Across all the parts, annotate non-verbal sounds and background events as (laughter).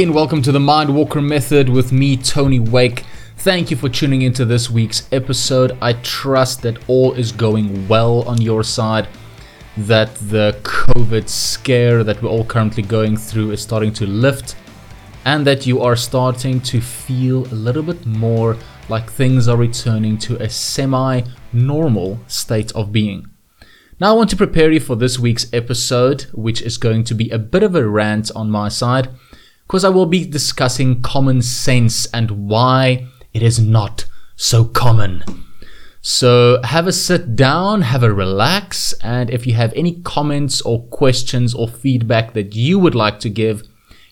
And welcome to the Mindwalker Method with me, Tony Wake. Thank you for tuning into this week's episode. I trust that all is going well on your side, that the COVID scare that we're all currently going through is starting to lift, and that you are starting to feel a little bit more like things are returning to a semi normal state of being. Now, I want to prepare you for this week's episode, which is going to be a bit of a rant on my side, because I will be discussing common sense and why it is not so common. So have a sit down, have a relax, and if you have any comments or questions or feedback that you would like to give,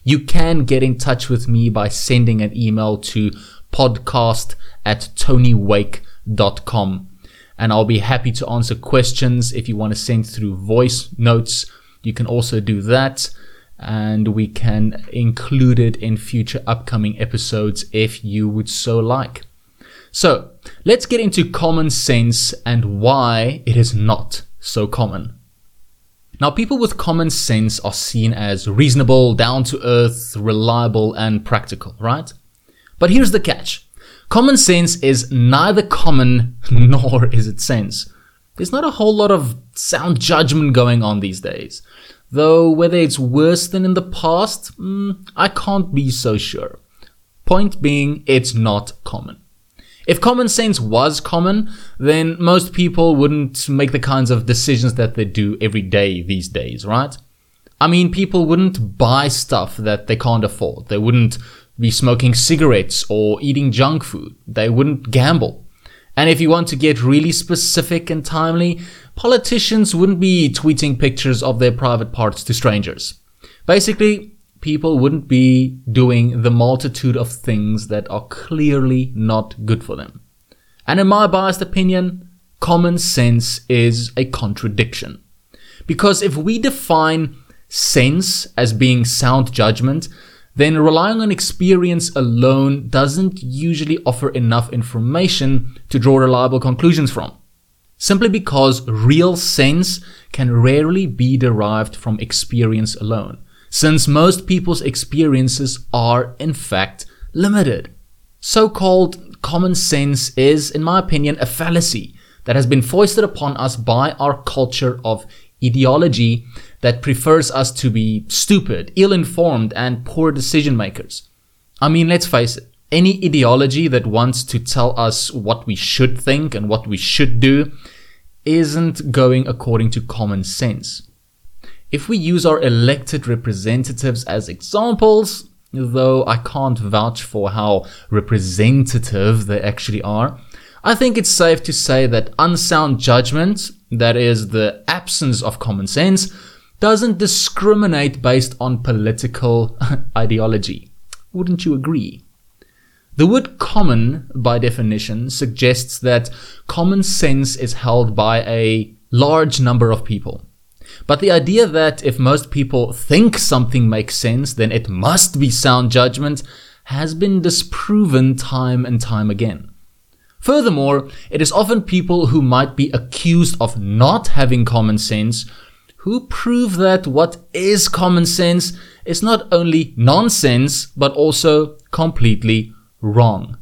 you can get in touch with me by sending an email to podcast at tonywake.com. And I'll be happy to answer questions if you want to send through voice notes. You can also do that and we can include it in future upcoming episodes if you would so like. So, let's get into common sense and why it is not so common. Now, people with common sense are seen as reasonable, down to earth, reliable, and practical, right? But here's the catch common sense is neither common (laughs) nor is it sense. There's not a whole lot of sound judgment going on these days. Though whether it's worse than in the past, mm, I can't be so sure. Point being, it's not common. If common sense was common, then most people wouldn't make the kinds of decisions that they do every day these days, right? I mean, people wouldn't buy stuff that they can't afford. They wouldn't be smoking cigarettes or eating junk food. They wouldn't gamble. And if you want to get really specific and timely, politicians wouldn't be tweeting pictures of their private parts to strangers. Basically, people wouldn't be doing the multitude of things that are clearly not good for them. And in my biased opinion, common sense is a contradiction. Because if we define sense as being sound judgment, then relying on experience alone doesn't usually offer enough information to draw reliable conclusions from. Simply because real sense can rarely be derived from experience alone, since most people's experiences are, in fact, limited. So called common sense is, in my opinion, a fallacy that has been foisted upon us by our culture of ideology that prefers us to be stupid, ill informed, and poor decision makers. I mean, let's face it, any ideology that wants to tell us what we should think and what we should do isn't going according to common sense. If we use our elected representatives as examples, though I can't vouch for how representative they actually are, I think it's safe to say that unsound judgment, that is, the absence of common sense, doesn't discriminate based on political (laughs) ideology. Wouldn't you agree? The word common, by definition, suggests that common sense is held by a large number of people. But the idea that if most people think something makes sense, then it must be sound judgment has been disproven time and time again. Furthermore, it is often people who might be accused of not having common sense who prove that what is common sense is not only nonsense, but also completely wrong.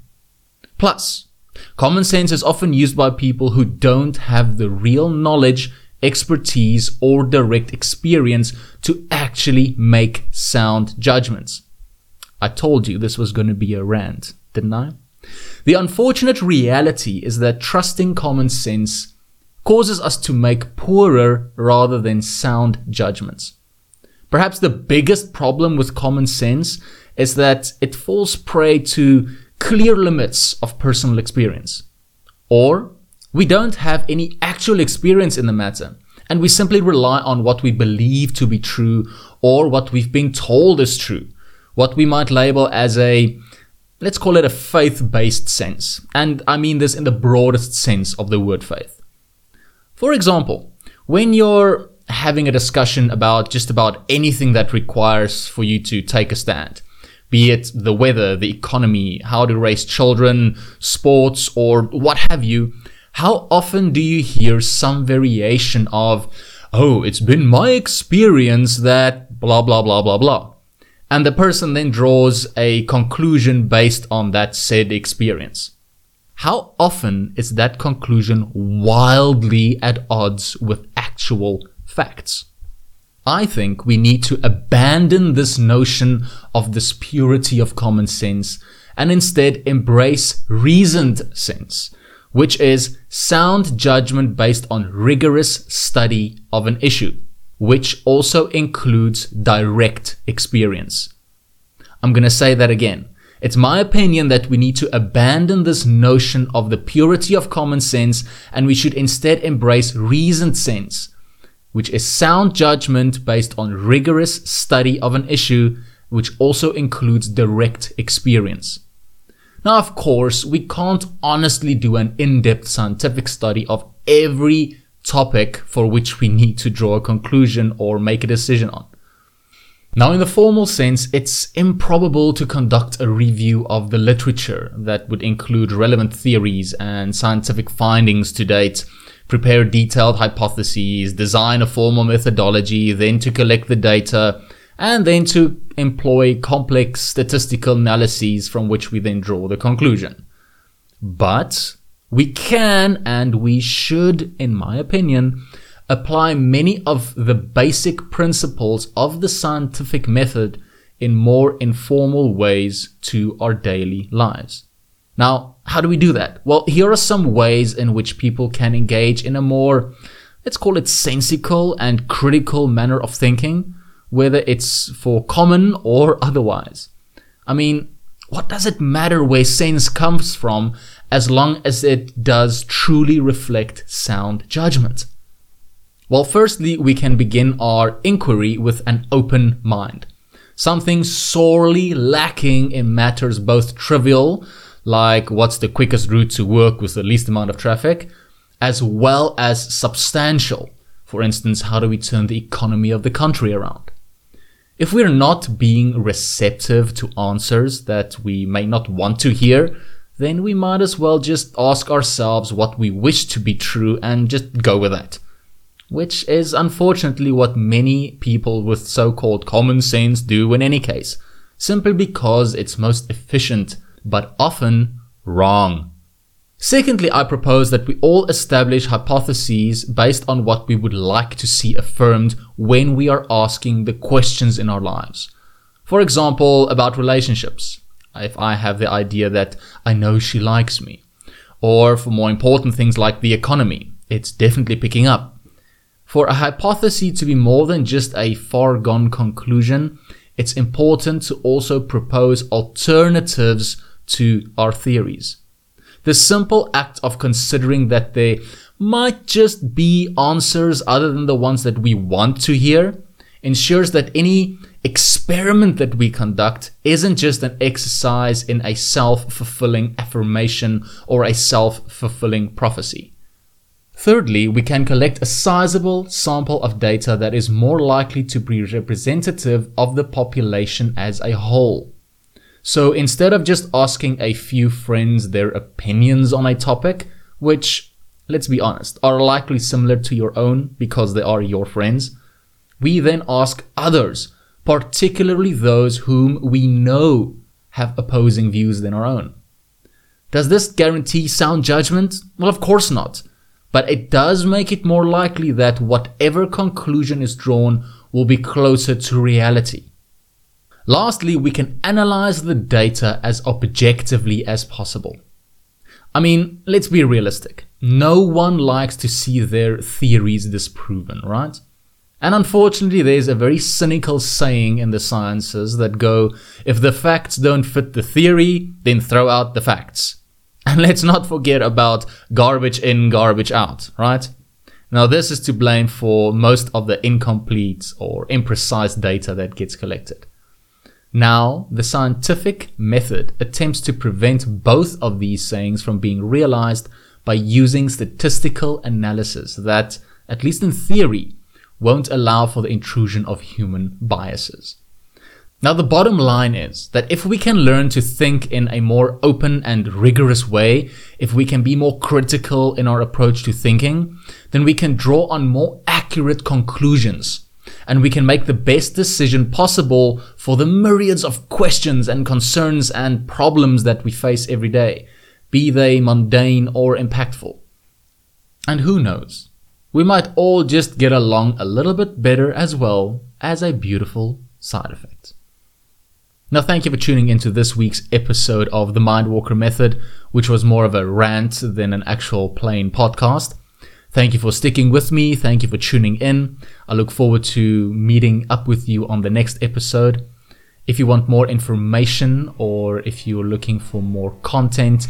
Plus, common sense is often used by people who don't have the real knowledge, expertise, or direct experience to actually make sound judgments. I told you this was going to be a rant, didn't I? The unfortunate reality is that trusting common sense causes us to make poorer rather than sound judgments. Perhaps the biggest problem with common sense is that it falls prey to clear limits of personal experience. Or we don't have any actual experience in the matter, and we simply rely on what we believe to be true or what we've been told is true, what we might label as a let's call it a faith based sense. And I mean this in the broadest sense of the word faith. For example, when you're having a discussion about just about anything that requires for you to take a stand, be it the weather, the economy, how to raise children, sports, or what have you, how often do you hear some variation of, oh, it's been my experience that blah, blah, blah, blah, blah. And the person then draws a conclusion based on that said experience. How often is that conclusion wildly at odds with actual facts? I think we need to abandon this notion of this purity of common sense and instead embrace reasoned sense, which is sound judgment based on rigorous study of an issue, which also includes direct experience. I'm going to say that again. It's my opinion that we need to abandon this notion of the purity of common sense and we should instead embrace reasoned sense, which is sound judgment based on rigorous study of an issue, which also includes direct experience. Now, of course, we can't honestly do an in-depth scientific study of every topic for which we need to draw a conclusion or make a decision on. Now, in the formal sense, it's improbable to conduct a review of the literature that would include relevant theories and scientific findings to date, prepare detailed hypotheses, design a formal methodology, then to collect the data, and then to employ complex statistical analyses from which we then draw the conclusion. But we can and we should, in my opinion, apply many of the basic principles of the scientific method in more informal ways to our daily lives. Now, how do we do that? Well, here are some ways in which people can engage in a more, let's call it sensical and critical manner of thinking, whether it's for common or (laughs) otherwise. I mean, what does it matter where sense comes from as long as it does truly reflect sound judgment? Well, firstly, we can begin our inquiry with an open mind. Something sorely lacking in matters both trivial, like what's the quickest route to work with the least amount of traffic, as well as substantial. For instance, how do we turn the economy of the country around? If we're not being receptive to answers that we may not want to hear, then we might as well just ask ourselves what we wish to be true and just go with that which is unfortunately what many people with so-called common sense do in any case, simply because it's most efficient, but often wrong. Secondly, I propose that we all establish hypotheses based on what we would like to see affirmed when we are asking the questions in our lives. For example, about relationships. If I have the idea that I know she likes me. Or for more important things like the economy. It's definitely picking up. For a hypothesis to be more than just a far gone conclusion, it's important to also propose alternatives to our theories. The simple act of considering that there might just be answers other than the ones that we want to hear ensures that any experiment that we conduct isn't just an exercise in a self fulfilling affirmation or a self fulfilling prophecy. Thirdly, we can collect a sizable sample of data that is more likely to be representative of the population as a whole. So instead of just asking a few friends their opinions on a topic, which, let's be honest, are likely similar to your own because they are your friends, we then ask others, particularly those whom we know have opposing views than our own. Does this guarantee sound judgment? Well, of course not but it does make it more likely that whatever conclusion is drawn will be closer to reality. Lastly, we can analyze the data as objectively as possible. I mean, let's be realistic. No one likes to see their theories disproven, right? And unfortunately, there's a very cynical saying in the sciences that go, if the facts don't fit the theory, then throw out the facts. (laughs) And let's not forget about garbage in, garbage out, right? Now, this is to blame for most of the incomplete or imprecise data that gets collected. Now, the scientific method attempts to prevent both of these sayings from being realized by using statistical analysis that, at least in theory, won't allow for the intrusion of human biases. Now, the bottom line is that if we can learn to think in a more open and rigorous way, if we can be more critical in our approach to thinking, then we can draw on more accurate conclusions and we can make the best decision possible for the myriads of questions and concerns and problems that we face every day, be they mundane or impactful. And who knows? We might all just get along a little bit better as well as a beautiful side effect. Now, thank you for tuning into this week's episode of the Mindwalker Method, which was more of a rant than an actual plain podcast. Thank you for sticking with me. Thank you for tuning in. I look forward to meeting up with you on the next episode. If you want more information or if you're looking for more content,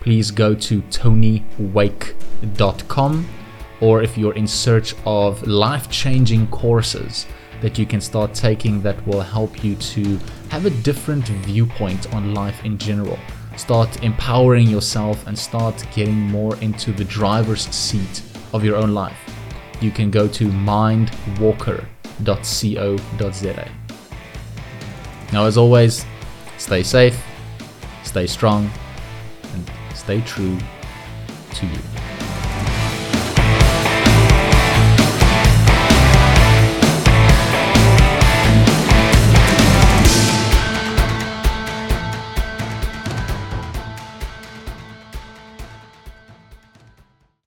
please go to tonywake.com or if you're in search of life changing courses that you can start taking that will help you to have a different viewpoint on life in general. Start empowering yourself and start getting more into the driver's seat of your own life, you can go to mindwalker.co.za. Now, as always, stay safe, stay strong, and stay true to you.